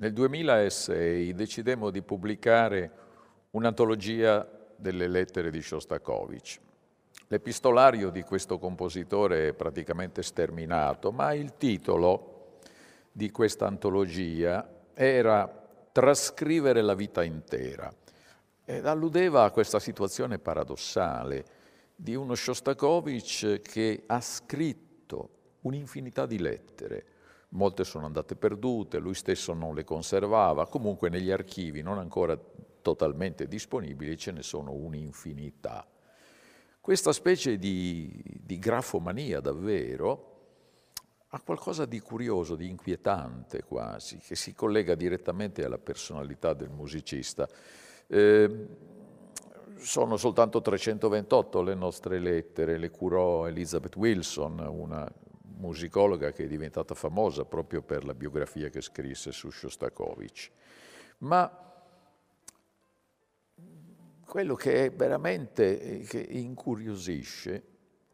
Nel 2006 decidemmo di pubblicare un'antologia delle lettere di Shostakovich. L'epistolario di questo compositore è praticamente sterminato, ma il titolo di questa antologia era Trascrivere la vita intera ed alludeva a questa situazione paradossale di uno Shostakovich che ha scritto un'infinità di lettere, molte sono andate perdute, lui stesso non le conservava, comunque negli archivi non ancora totalmente disponibili ce ne sono un'infinità. Questa specie di, di grafomania davvero ha qualcosa di curioso, di inquietante quasi, che si collega direttamente alla personalità del musicista. Eh, sono soltanto 328 le nostre lettere, le curò Elizabeth Wilson, una musicologa che è diventata famosa proprio per la biografia che scrisse su Shostakovich. Ma quello che è veramente che incuriosisce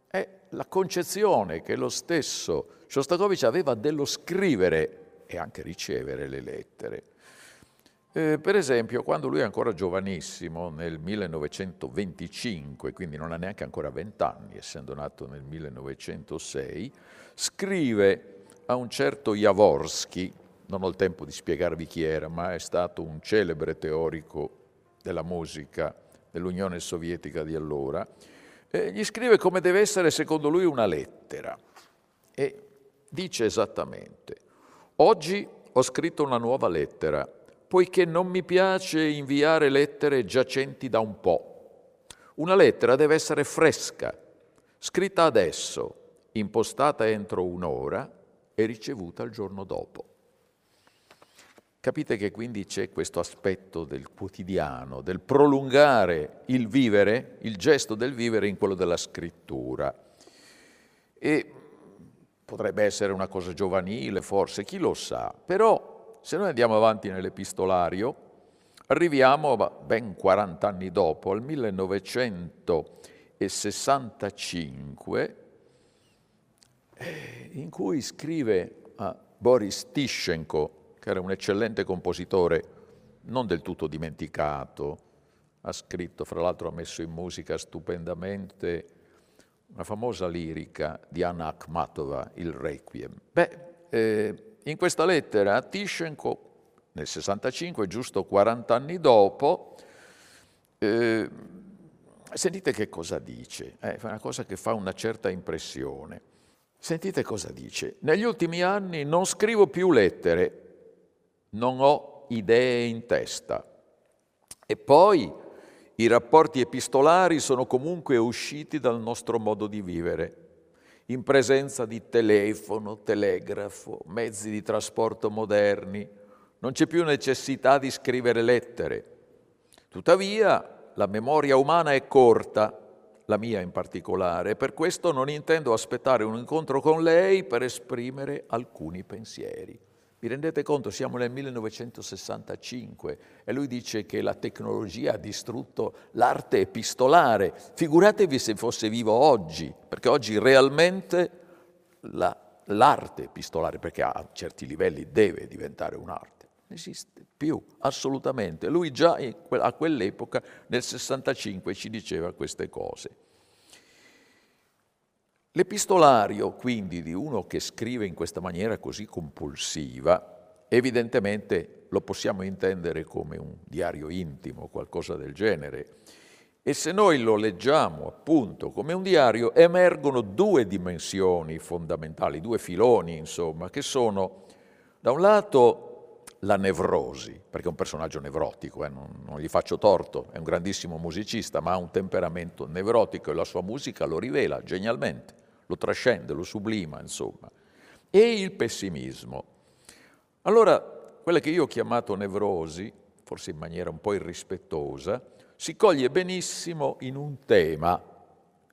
è la concezione che lo stesso Shostakovich aveva dello scrivere e anche ricevere le lettere. Eh, per esempio, quando lui è ancora giovanissimo, nel 1925, quindi non ha neanche ancora vent'anni, essendo nato nel 1906, scrive a un certo Jaworski, non ho il tempo di spiegarvi chi era, ma è stato un celebre teorico della musica dell'Unione Sovietica di allora, eh, gli scrive come deve essere secondo lui una lettera e dice esattamente, oggi ho scritto una nuova lettera poiché non mi piace inviare lettere giacenti da un po'. Una lettera deve essere fresca, scritta adesso, impostata entro un'ora e ricevuta il giorno dopo. Capite che quindi c'è questo aspetto del quotidiano, del prolungare il vivere, il gesto del vivere in quello della scrittura. E potrebbe essere una cosa giovanile, forse, chi lo sa, però se noi andiamo avanti nell'epistolario, arriviamo ben 40 anni dopo, al 1965, eh, in cui scrive a Boris Tishenko, che era un eccellente compositore, non del tutto dimenticato, ha scritto, fra l'altro ha messo in musica stupendamente una famosa lirica di Anna Akhmatova, il Requiem. Beh, eh, in questa lettera Tishenko, nel 65, giusto 40 anni dopo, eh, sentite che cosa dice, eh, è una cosa che fa una certa impressione. Sentite cosa dice. Negli ultimi anni non scrivo più lettere, non ho idee in testa. E poi i rapporti epistolari sono comunque usciti dal nostro modo di vivere in presenza di telefono, telegrafo, mezzi di trasporto moderni, non c'è più necessità di scrivere lettere. Tuttavia la memoria umana è corta, la mia in particolare, e per questo non intendo aspettare un incontro con lei per esprimere alcuni pensieri. Vi rendete conto, siamo nel 1965 e lui dice che la tecnologia ha distrutto l'arte epistolare. Figuratevi se fosse vivo oggi, perché oggi realmente la, l'arte epistolare, perché a certi livelli deve diventare un'arte, non esiste più, assolutamente. Lui già a quell'epoca, nel 65, ci diceva queste cose. L'epistolario, quindi, di uno che scrive in questa maniera così compulsiva, evidentemente lo possiamo intendere come un diario intimo, qualcosa del genere. E se noi lo leggiamo appunto come un diario, emergono due dimensioni fondamentali, due filoni, insomma, che sono da un lato la nevrosi, perché è un personaggio nevrotico, eh, non, non, gli faccio torto, è un grandissimo musicista, ma ha un temperamento nevrotico e la sua musica lo rivela genialmente lo trascende, lo sublima, insomma. E il pessimismo. Allora, quella che io ho chiamato nevrosi, forse in maniera un po' irrispettosa, si coglie benissimo in un tema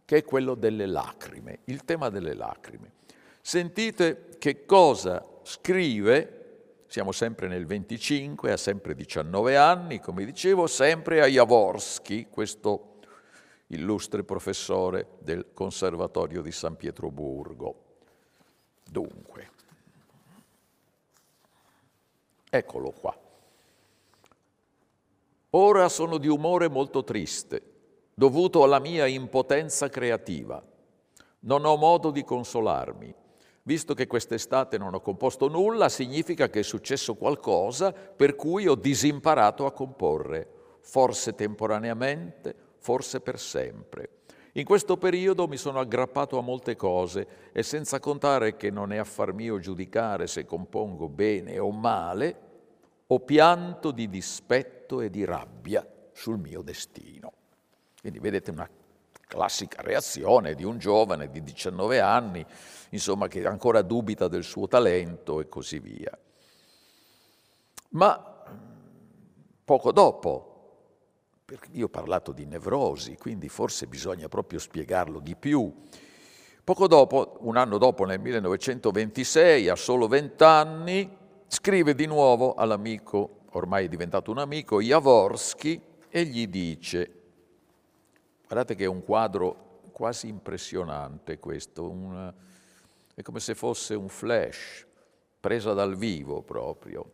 che è quello delle lacrime, il tema delle lacrime. Sentite che cosa scrive, siamo sempre nel 25, ha sempre 19 anni, come dicevo, sempre a Jaworski, questo illustre professore del Conservatorio di San Pietroburgo. Dunque, Eccolo qua. Ora sono di umore molto triste, dovuto alla mia impotenza creativa. Non ho modo di consolarmi. Visto che quest'estate non ho composto nulla, significa che è successo qualcosa per cui ho disimparato a comporre, forse temporaneamente, forse per sempre. In questo periodo mi sono aggrappato a molte cose e senza contare che non è affar mio giudicare se compongo bene o male, ho pianto di dispetto e di rabbia sul mio destino. Quindi vedete una classica reazione di un giovane di 19 anni, insomma, che ancora dubita del suo talento e così via. Ma poco dopo, perché io ho parlato di nevrosi, quindi forse bisogna proprio spiegarlo di più. Poco dopo, un anno dopo, nel 1926, a solo 20 anni, scrive di nuovo all'amico, ormai è diventato un amico, Jaworski, e gli dice, guardate che è un quadro quasi impressionante questo, un, è come se fosse un flash, presa dal vivo proprio.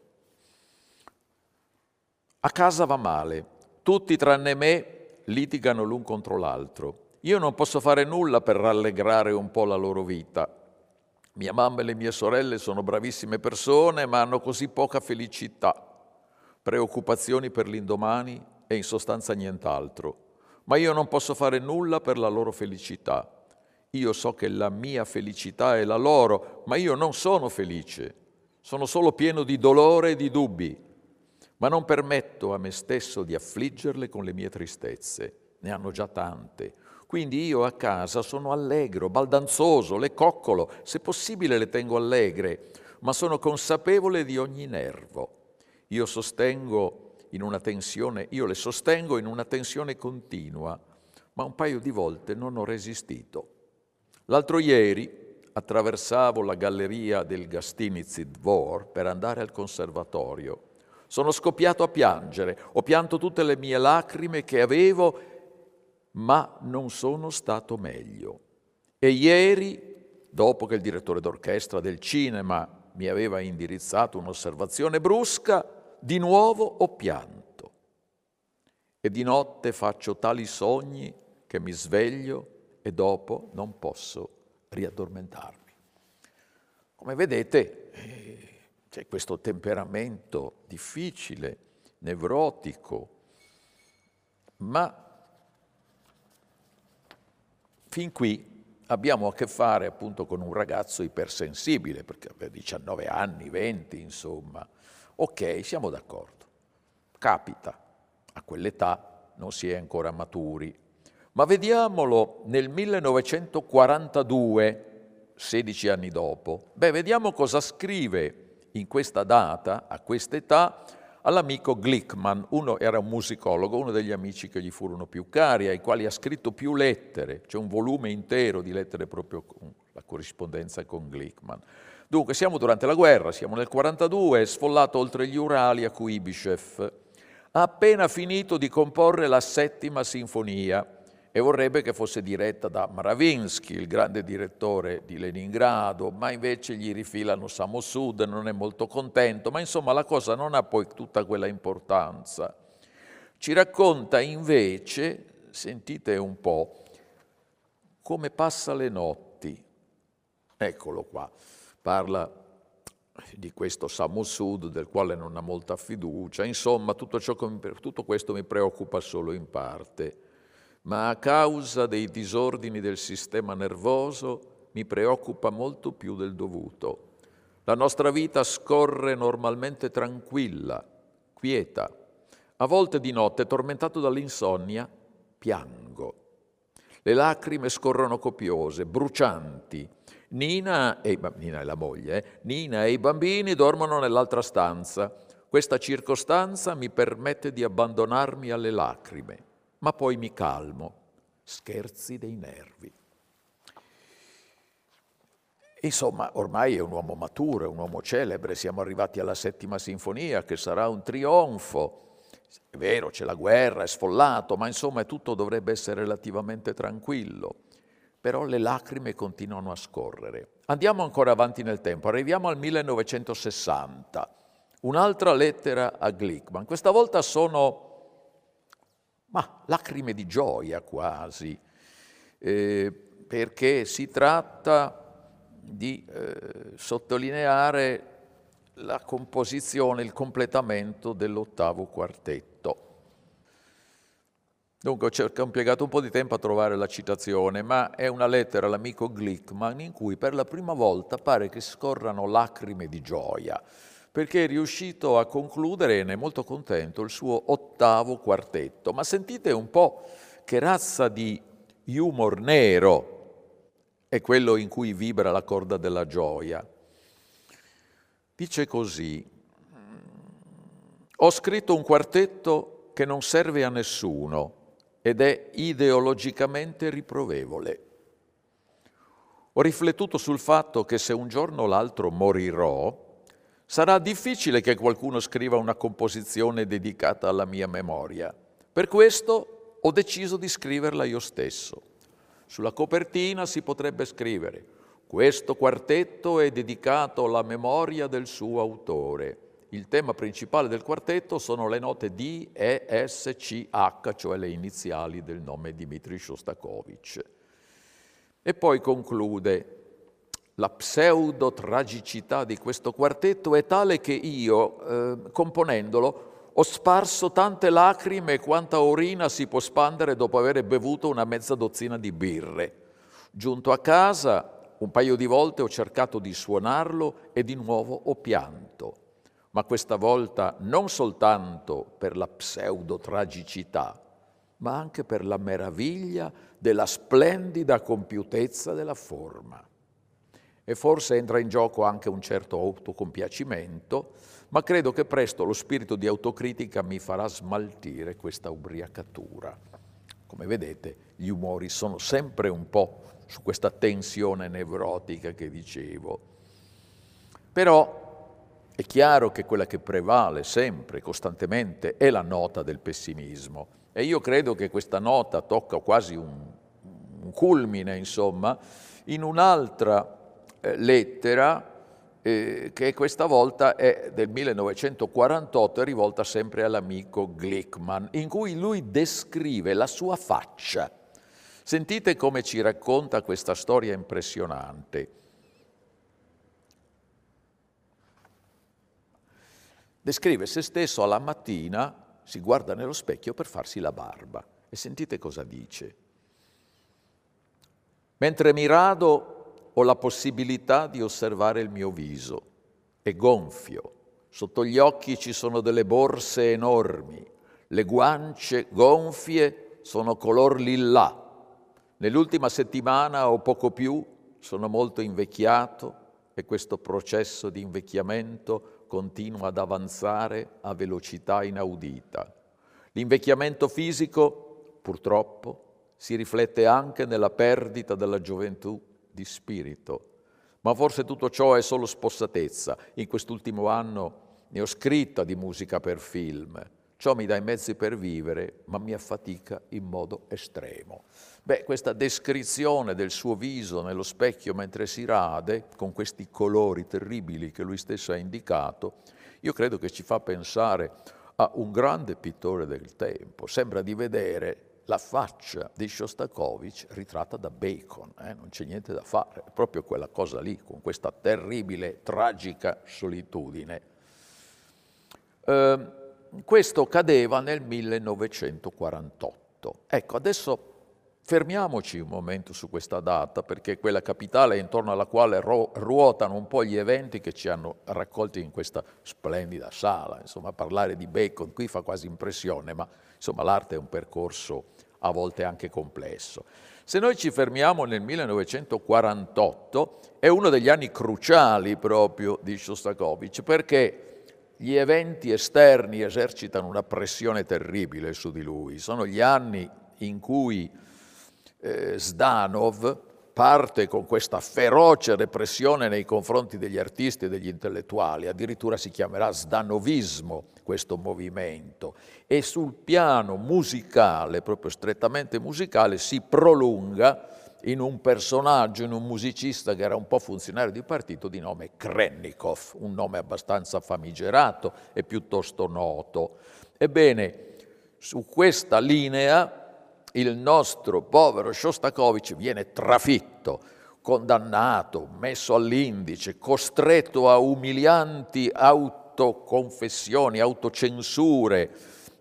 A casa va male, tutti tranne me litigano l'un contro l'altro. Io non posso fare nulla per rallegrare un po' la loro vita. Mia mamma e le mie sorelle sono bravissime persone, ma hanno così poca felicità, preoccupazioni per l'indomani e in sostanza nient'altro. Ma io non posso fare nulla per la loro felicità. Io so che la mia felicità è la loro, ma io non sono felice. Sono solo pieno di dolore e di dubbi ma non permetto a me stesso di affliggerle con le mie tristezze, ne hanno già tante. Quindi io a casa sono allegro, baldanzoso, le coccolo, se possibile le tengo allegre, ma sono consapevole di ogni nervo. Io sostengo in una tensione, io le sostengo in una tensione continua, ma un paio di volte non ho resistito. L'altro ieri attraversavo la galleria del Gastinizi Dvor per andare al conservatorio sono scoppiato a piangere, ho pianto tutte le mie lacrime che avevo, ma non sono stato meglio. E ieri, dopo che il direttore d'orchestra del cinema mi aveva indirizzato un'osservazione brusca, di nuovo ho pianto. E di notte faccio tali sogni che mi sveglio e dopo non posso riaddormentarmi. Come vedete, c'è questo temperamento difficile, nevrotico, ma fin qui abbiamo a che fare appunto con un ragazzo ipersensibile, perché aveva 19 anni, 20 insomma. Ok, siamo d'accordo. Capita, a quell'età non si è ancora maturi. Ma vediamolo nel 1942, 16 anni dopo. Beh, vediamo cosa scrive in questa data, a quest'età, all'amico Glickman, uno era un musicologo, uno degli amici che gli furono più cari, ai quali ha scritto più lettere, c'è un volume intero di lettere proprio con la corrispondenza con Glickman. Dunque, siamo durante la guerra, siamo nel 42, è sfollato oltre gli Urali a Kuibyshev. Ha appena finito di comporre la settima sinfonia, e vorrebbe che fosse diretta da Mravinsky, il grande direttore di Leningrado, ma invece gli rifilano Samosud, non è molto contento, ma insomma la cosa non ha poi tutta quella importanza. Ci racconta invece, sentite un po', come passa le notti. Eccolo qua, parla di questo Samosud del quale non ha molta fiducia, insomma tutto, ciò, tutto questo mi preoccupa solo in parte ma a causa dei disordini del sistema nervoso mi preoccupa molto più del dovuto. La nostra vita scorre normalmente tranquilla, quieta. A volte di notte, tormentato dall'insonnia, piango. Le lacrime scorrono copiose, brucianti. Nina e, Nina è la moglie, eh? Nina e i bambini dormono nell'altra stanza. Questa circostanza mi permette di abbandonarmi alle lacrime ma poi mi calmo. Scherzi dei nervi. Insomma, ormai è un uomo maturo, è un uomo celebre, siamo arrivati alla settima sinfonia che sarà un trionfo. È vero, c'è la guerra, è sfollato, ma insomma tutto dovrebbe essere relativamente tranquillo. Però le lacrime continuano a scorrere. Andiamo ancora avanti nel tempo, arriviamo al 1960. Un'altra lettera a Glickman. Questa volta sono ma, lacrime di gioia quasi, eh, perché si tratta di eh, sottolineare la composizione, il completamento dell'ottavo quartetto. Dunque ho, impiegato un po' di tempo a trovare la citazione, ma è una lettera all'amico Glickman in cui per la prima volta pare che scorrano lacrime di gioia, perché è riuscito a concludere, e ne è molto contento, il suo ottavo quartetto. Ma sentite un po' che razza di humor nero è quello in cui vibra la corda della gioia. Dice così, ho scritto un quartetto che non serve a nessuno ed è ideologicamente riprovevole. Ho riflettuto sul fatto che se un giorno o l'altro morirò, sarà difficile che qualcuno scriva una composizione dedicata alla mia memoria. Per questo ho deciso di scriverla io stesso. Sulla copertina si potrebbe scrivere questo quartetto è dedicato alla memoria del suo autore. Il tema principale del quartetto sono le note D, E, S, C, H, cioè le iniziali del nome Dmitri Shostakovich. E poi conclude, la pseudo-tragicità di questo quartetto è tale che io, eh, componendolo, ho sparso tante lacrime quanta urina si può spandere dopo aver bevuto una mezza dozzina di birre. Giunto a casa, un paio di volte ho cercato di suonarlo e di nuovo ho pianto, ma questa volta non soltanto per la pseudo-tragicità, ma anche per la meraviglia della splendida compiutezza della forma e forse entra in gioco anche un certo autocompiacimento, ma credo che presto lo spirito di autocritica mi farà smaltire questa ubriacatura. Come vedete, gli umori sono sempre un po' su questa tensione nevrotica che dicevo. Però è chiaro che quella che prevale sempre, costantemente, è la nota del pessimismo. E io credo che questa nota tocca quasi un, un culmine, insomma, in un'altra lettera eh, che questa volta è del 1948 e rivolta sempre all'amico Glickman, in cui lui descrive la sua faccia. Sentite come ci racconta questa storia impressionante. Descrive se stesso alla mattina, si guarda nello specchio per farsi la barba e sentite cosa dice. Mentre mi rado ho la possibilità di osservare il mio viso. È gonfio, sotto gli occhi ci sono delle borse enormi, le guance gonfie sono color lillà. Nell'ultima settimana o poco più sono molto invecchiato e questo processo di invecchiamento continua ad avanzare a velocità inaudita. L'invecchiamento fisico, purtroppo, si riflette anche nella perdita della gioventù di spirito. Ma forse tutto ciò è solo spossatezza. In quest'ultimo anno ne ho scritta di musica per film. Ciò mi dà i mezzi per vivere, ma mi affatica in modo estremo. Beh, questa descrizione del suo viso nello specchio mentre si rade, con questi colori terribili che lui stesso ha indicato, io credo che ci fa pensare a un grande pittore del tempo. Sembra di vedere la faccia di Shostakovich ritratta da Bacon, eh? non c'è niente da fare, è proprio quella cosa lì, con questa terribile, tragica solitudine. Eh, questo cadeva nel 1948. Ecco, adesso fermiamoci un momento su questa data, perché è quella capitale intorno alla quale ruotano un po' gli eventi che ci hanno raccolti in questa splendida sala. Insomma, parlare di Bacon qui fa quasi impressione, ma insomma l'arte è un percorso a volte anche complesso. Se noi ci fermiamo nel 1948, è uno degli anni cruciali proprio di Shostakovich, perché gli eventi esterni esercitano una pressione terribile su di lui. Sono gli anni in cui eh, Zdanov parte con questa feroce repressione nei confronti degli artisti e degli intellettuali, addirittura si chiamerà Zdanovismo questo movimento e sul piano musicale, proprio strettamente musicale, si prolunga in un personaggio, in un musicista che era un po' funzionario di partito di nome Krennikov, un nome abbastanza famigerato e piuttosto noto. Ebbene, su questa linea il nostro povero Shostakovich viene trafitto, condannato, messo all'indice, costretto a umilianti autoconfessioni, autocensure.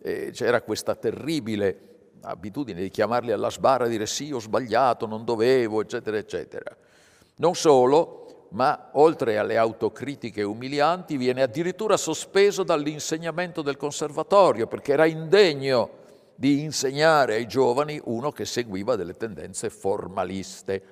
Eh, c'era questa terribile abitudine di chiamarli alla sbarra e dire sì, ho sbagliato, non dovevo, eccetera, eccetera. Non solo, ma oltre alle autocritiche umilianti, viene addirittura sospeso dall'insegnamento del conservatorio perché era indegno di insegnare ai giovani uno che seguiva delle tendenze formaliste.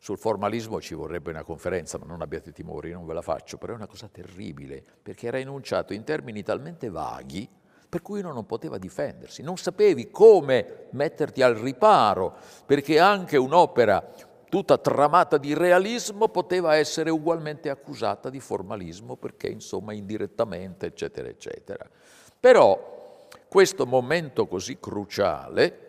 Sul formalismo ci vorrebbe una conferenza, ma non abbiate timori, non ve la faccio, però è una cosa terribile, perché era enunciato in termini talmente vaghi per cui uno non poteva difendersi, non sapevi come metterti al riparo, perché anche un'opera tutta tramata di realismo poteva essere ugualmente accusata di formalismo, perché insomma indirettamente, eccetera, eccetera. Però questo momento così cruciale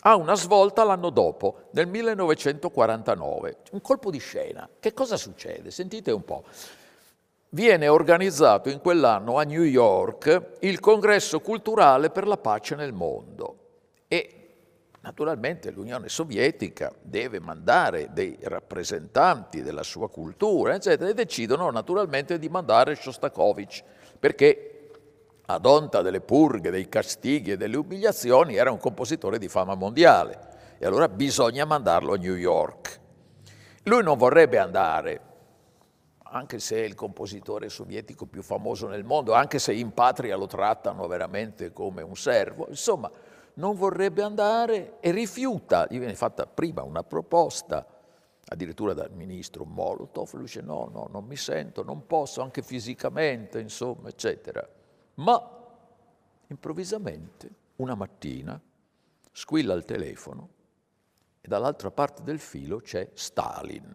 ha una svolta l'anno dopo, nel 1949, un colpo di scena. Che cosa succede? Sentite un po' viene organizzato in quell'anno a New York il congresso culturale per la pace nel mondo e naturalmente l'Unione Sovietica deve mandare dei rappresentanti della sua cultura, eccetera, e decidono naturalmente di mandare Shostakovich perché ad onta delle purghe, dei castighi e delle umiliazioni era un compositore di fama mondiale e allora bisogna mandarlo a New York. Lui non vorrebbe andare anche se è il compositore sovietico più famoso nel mondo, anche se in patria lo trattano veramente come un servo, insomma, non vorrebbe andare e rifiuta, gli viene fatta prima una proposta, addirittura dal ministro Molotov, lui dice no, no, non mi sento, non posso, anche fisicamente, insomma, eccetera. Ma improvvisamente, una mattina, squilla il telefono e dall'altra parte del filo c'è Stalin.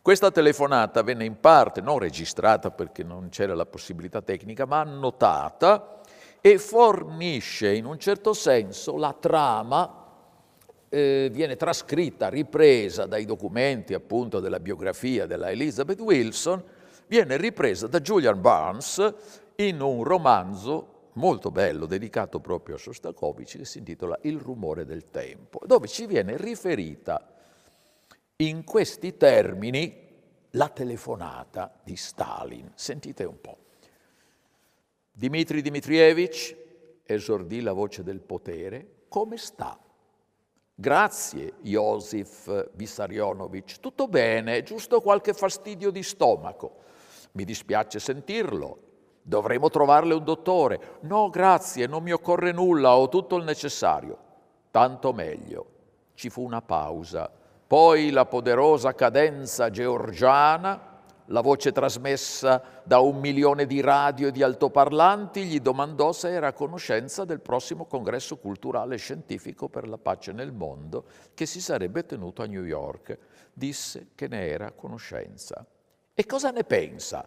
Questa telefonata venne in parte non registrata perché non c'era la possibilità tecnica, ma annotata e fornisce in un certo senso la trama, eh, viene trascritta, ripresa dai documenti appunto della biografia della Elizabeth Wilson, viene ripresa da Julian Barnes in un romanzo molto bello dedicato proprio a Shostakovich che si intitola Il rumore del tempo, dove ci viene riferita in questi termini la telefonata di Stalin. Sentite un po'. Dmitry Dmitrievich esordì la voce del potere, come sta? Grazie, Josif Vissarionovich. Tutto bene, giusto qualche fastidio di stomaco. Mi dispiace sentirlo. Dovremo trovarle un dottore. No, grazie, non mi occorre nulla, ho tutto il necessario. Tanto meglio. Ci fu una pausa poi la poderosa cadenza georgiana, la voce trasmessa da un milione di radio e di altoparlanti, gli domandò se era a conoscenza del prossimo congresso culturale e scientifico per la pace nel mondo che si sarebbe tenuto a New York. Disse che ne era a conoscenza. E cosa ne pensa?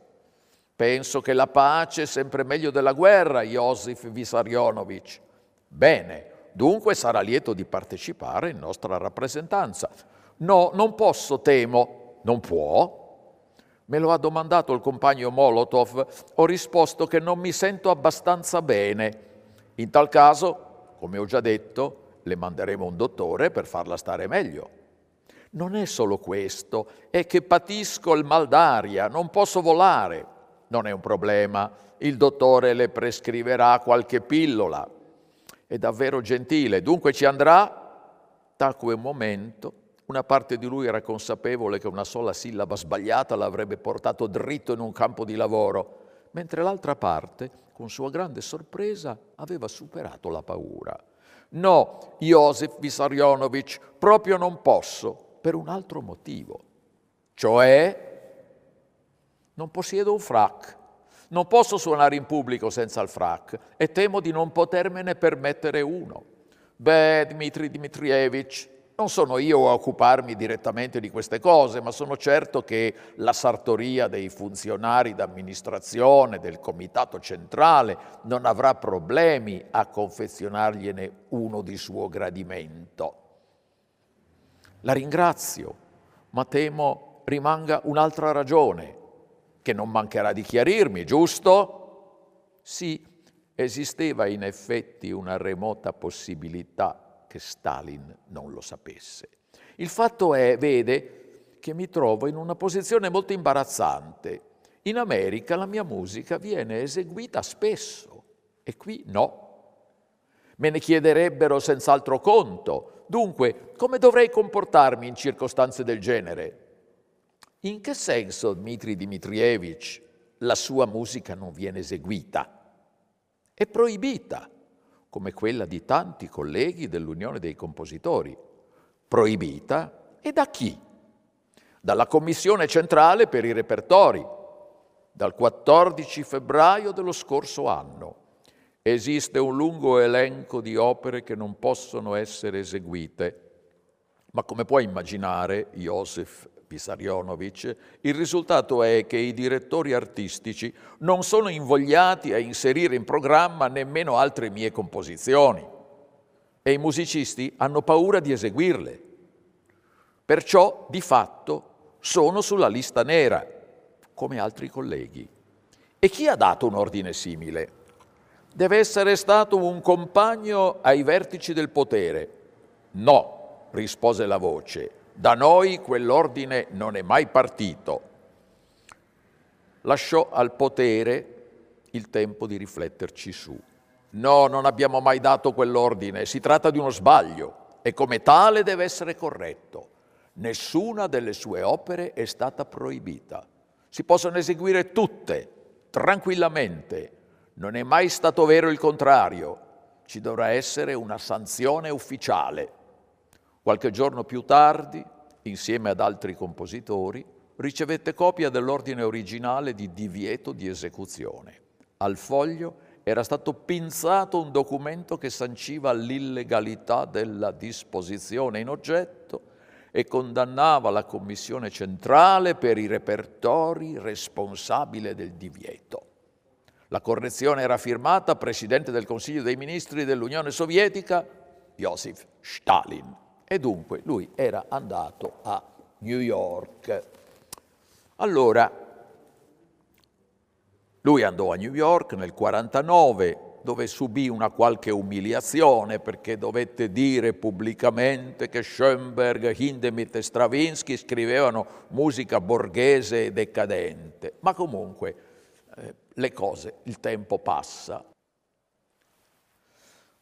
Penso che la pace è sempre meglio della guerra, Josif Vissarionovich. Bene, dunque sarà lieto di partecipare in nostra rappresentanza. No, non posso, temo. Non può? Me lo ha domandato il compagno Molotov. Ho risposto che non mi sento abbastanza bene. In tal caso, come ho già detto, le manderemo un dottore per farla stare meglio. Non è solo questo, è che patisco il mal d'aria, non posso volare. Non è un problema, il dottore le prescriverà qualche pillola. È davvero gentile, dunque ci andrà? Tacque un momento una parte di lui era consapevole che una sola sillaba sbagliata l'avrebbe portato dritto in un campo di lavoro, mentre l'altra parte, con sua grande sorpresa, aveva superato la paura. No, Josef Vissarionovich, proprio non posso, per un altro motivo. Cioè, non possiedo un frac, non posso suonare in pubblico senza il frac e temo di non potermene permettere uno. Beh, Dmitri Dmitrievich, non sono io a occuparmi direttamente di queste cose, ma sono certo che la sartoria dei funzionari d'amministrazione, del comitato centrale, non avrà problemi a confezionargliene uno di suo gradimento. La ringrazio, ma temo rimanga un'altra ragione, che non mancherà di chiarirmi, giusto? Sì, esisteva in effetti una remota possibilità che Stalin non lo sapesse. Il fatto è, vede, che mi trovo in una posizione molto imbarazzante. In America la mia musica viene eseguita spesso e qui no. Me ne chiederebbero senz'altro conto. Dunque, come dovrei comportarmi in circostanze del genere? In che senso, Dmitri Dmitrievich, la sua musica non viene eseguita? È proibita, come quella di tanti colleghi dell'Unione dei Compositori. Proibita e da chi? Dalla Commissione centrale per i repertori, dal 14 febbraio dello scorso anno. Esiste un lungo elenco di opere che non possono essere eseguite, ma come puoi immaginare, Josef Pisarionovic, il risultato è che i direttori artistici non sono invogliati a inserire in programma nemmeno altre mie composizioni e i musicisti hanno paura di eseguirle. Perciò, di fatto, sono sulla lista nera, come altri colleghi. E chi ha dato un ordine simile? Deve essere stato un compagno ai vertici del potere. No, rispose la voce, da noi quell'ordine non è mai partito. Lasciò al potere il tempo di rifletterci su. No, non abbiamo mai dato quell'ordine, si tratta di uno sbaglio e come tale deve essere corretto. Nessuna delle sue opere è stata proibita. Si possono eseguire tutte, tranquillamente. Non è mai stato vero il contrario. Ci dovrà essere una sanzione ufficiale. Qualche giorno più tardi, insieme ad altri compositori, ricevette copia dell'ordine originale di divieto di esecuzione. Al foglio era stato pinzato un documento che sanciva l'illegalità della disposizione in oggetto e condannava la Commissione centrale per i repertori responsabile del divieto. La correzione era firmata Presidente del Consiglio dei Ministri dell'Unione Sovietica, Joseph Stalin e dunque lui era andato a New York. Allora, lui andò a New York nel 49 dove subì una qualche umiliazione perché dovette dire pubblicamente che Schoenberg, Hindemith e Stravinsky scrivevano musica borghese e decadente. Ma comunque eh, le cose, il tempo passa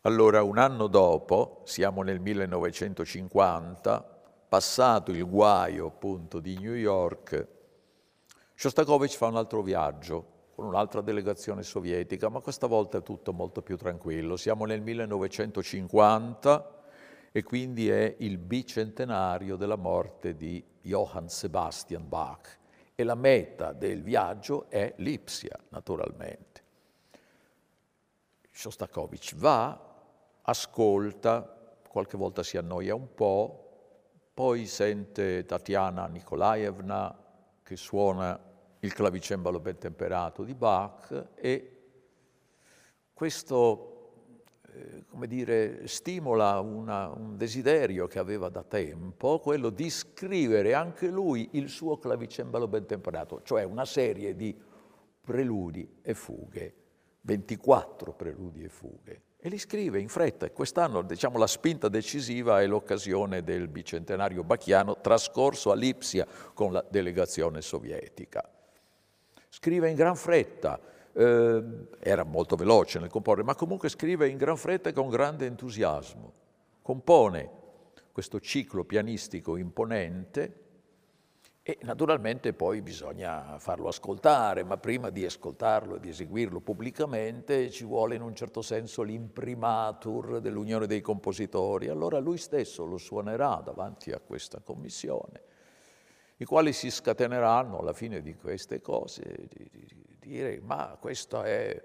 allora un anno dopo, siamo nel 1950, passato il guaio appunto di New York, Shostakovich fa un altro viaggio con un'altra delegazione sovietica, ma questa volta è tutto molto più tranquillo. Siamo nel 1950 e quindi è il bicentenario della morte di Johann Sebastian Bach e la meta del viaggio è Lipsia, naturalmente. Shostakovich va, ascolta, qualche volta si annoia un po', poi sente Tatiana Nikolaevna che suona il clavicembalo ben temperato di Bach e questo eh, come dire, stimola una, un desiderio che aveva da tempo, quello di scrivere anche lui il suo clavicembalo ben temperato, cioè una serie di preludi e fughe, 24 preludi e fughe e li scrive in fretta. Quest'anno diciamo, la spinta decisiva è l'occasione del bicentenario bacchiano trascorso a Lipsia con la delegazione sovietica. Scrive in gran fretta, eh, era molto veloce nel comporre, ma comunque scrive in gran fretta e con grande entusiasmo. Compone questo ciclo pianistico imponente e naturalmente poi bisogna farlo ascoltare, ma prima di ascoltarlo e di eseguirlo pubblicamente ci vuole in un certo senso l'imprimatur dell'Unione dei Compositori. Allora lui stesso lo suonerà davanti a questa commissione, i quali si scateneranno alla fine di queste cose, di, di, di dire ma questa è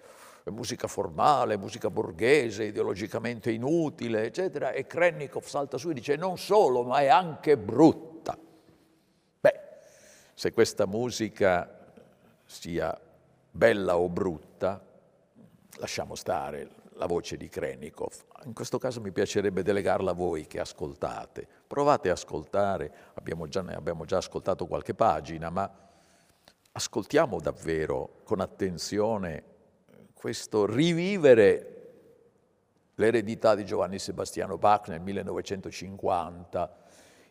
musica formale, musica borghese, ideologicamente inutile, eccetera, e Krennikov salta su e dice non solo, ma è anche brutta se questa musica sia bella o brutta, lasciamo stare, la voce di Krenikov. In questo caso mi piacerebbe delegarla a voi che ascoltate. Provate a ascoltare, abbiamo già, ne abbiamo già ascoltato qualche pagina, ma ascoltiamo davvero con attenzione questo rivivere l'eredità di Giovanni Sebastiano Bach nel 1950,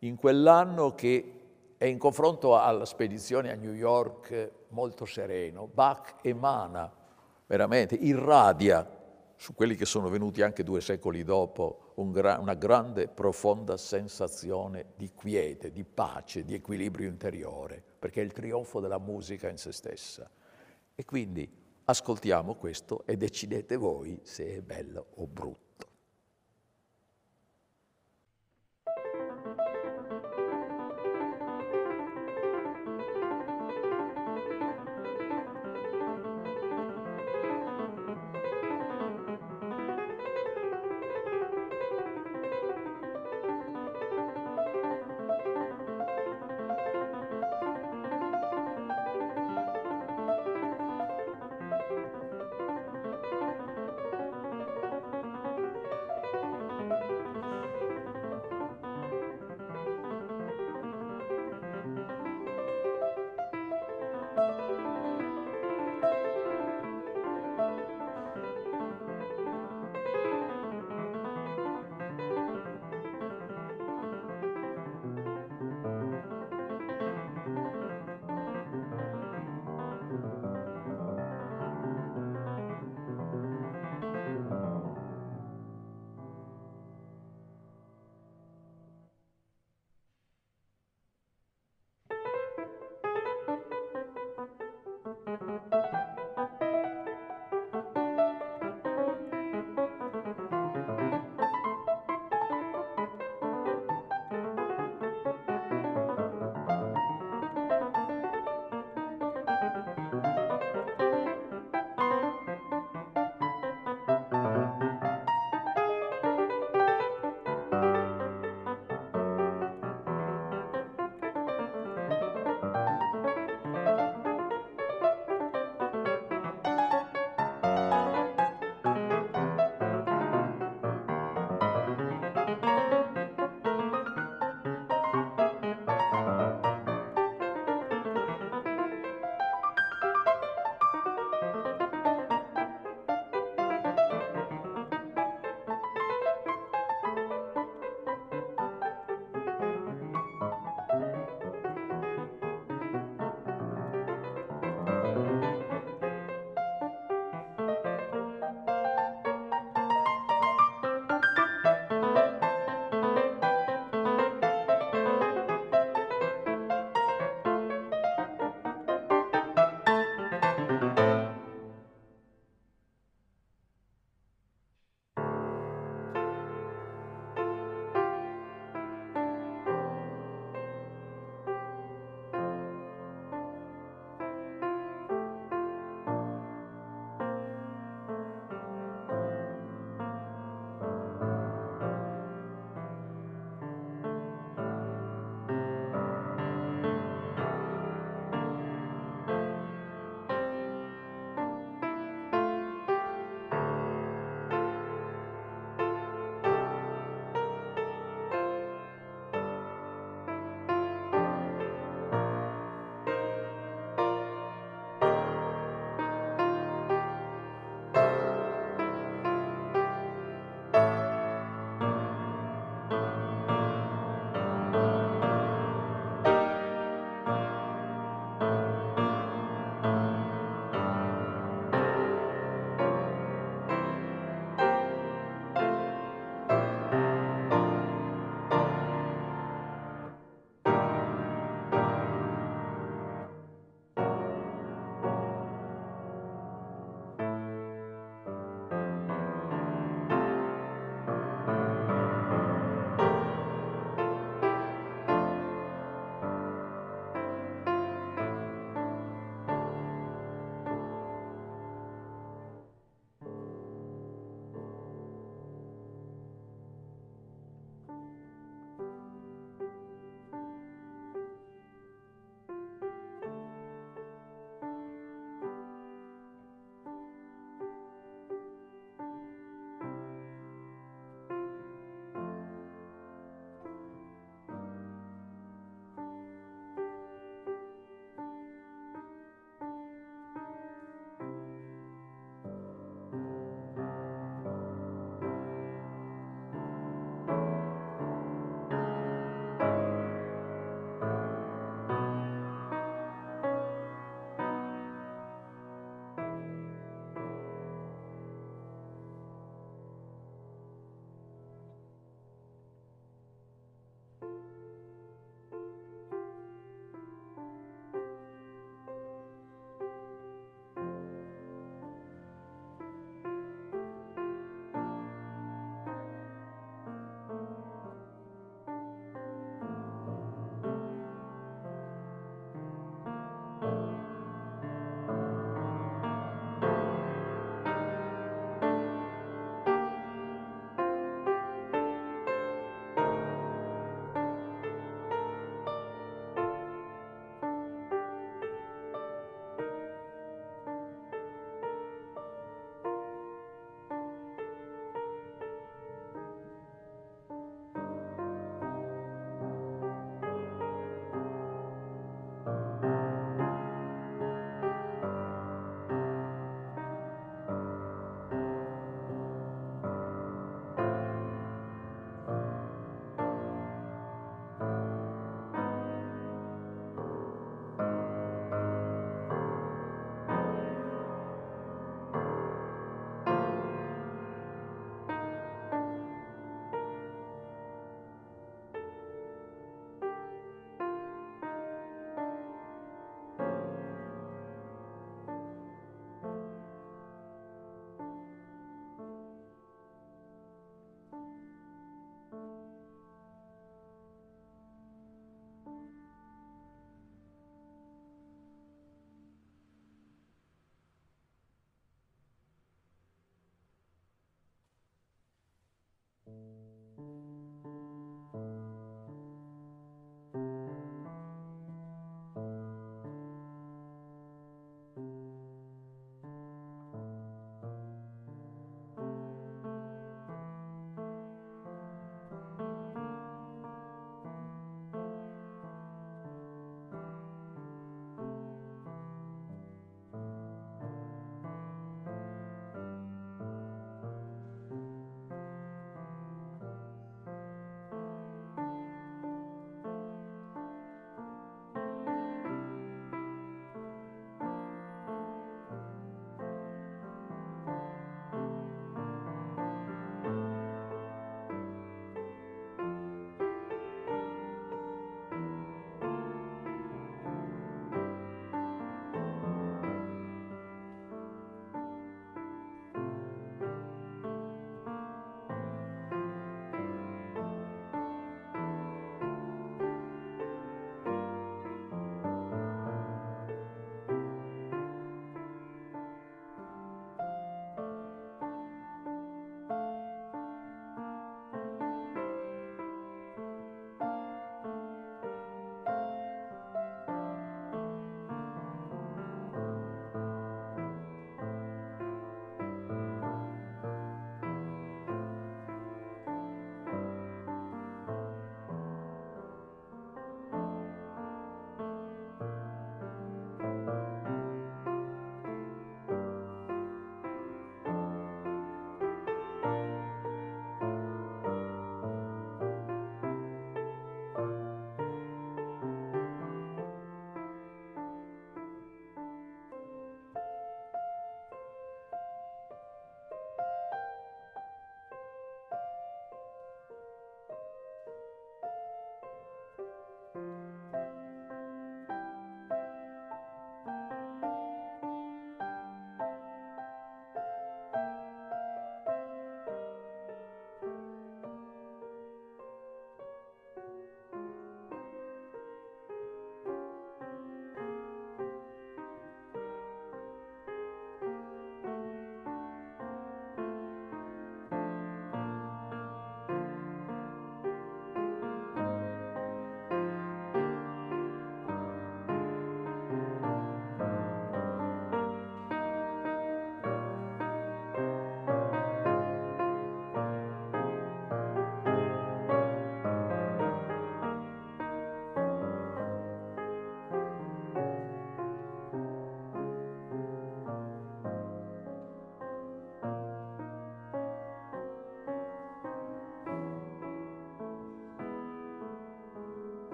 in quell'anno che è in confronto alla spedizione a New York molto sereno. Bach emana veramente, irradia su quelli che sono venuti anche due secoli dopo un gra- una grande, profonda sensazione di quiete, di pace, di equilibrio interiore, perché è il trionfo della musica in se stessa. E quindi ascoltiamo questo e decidete voi se è bello o brutto.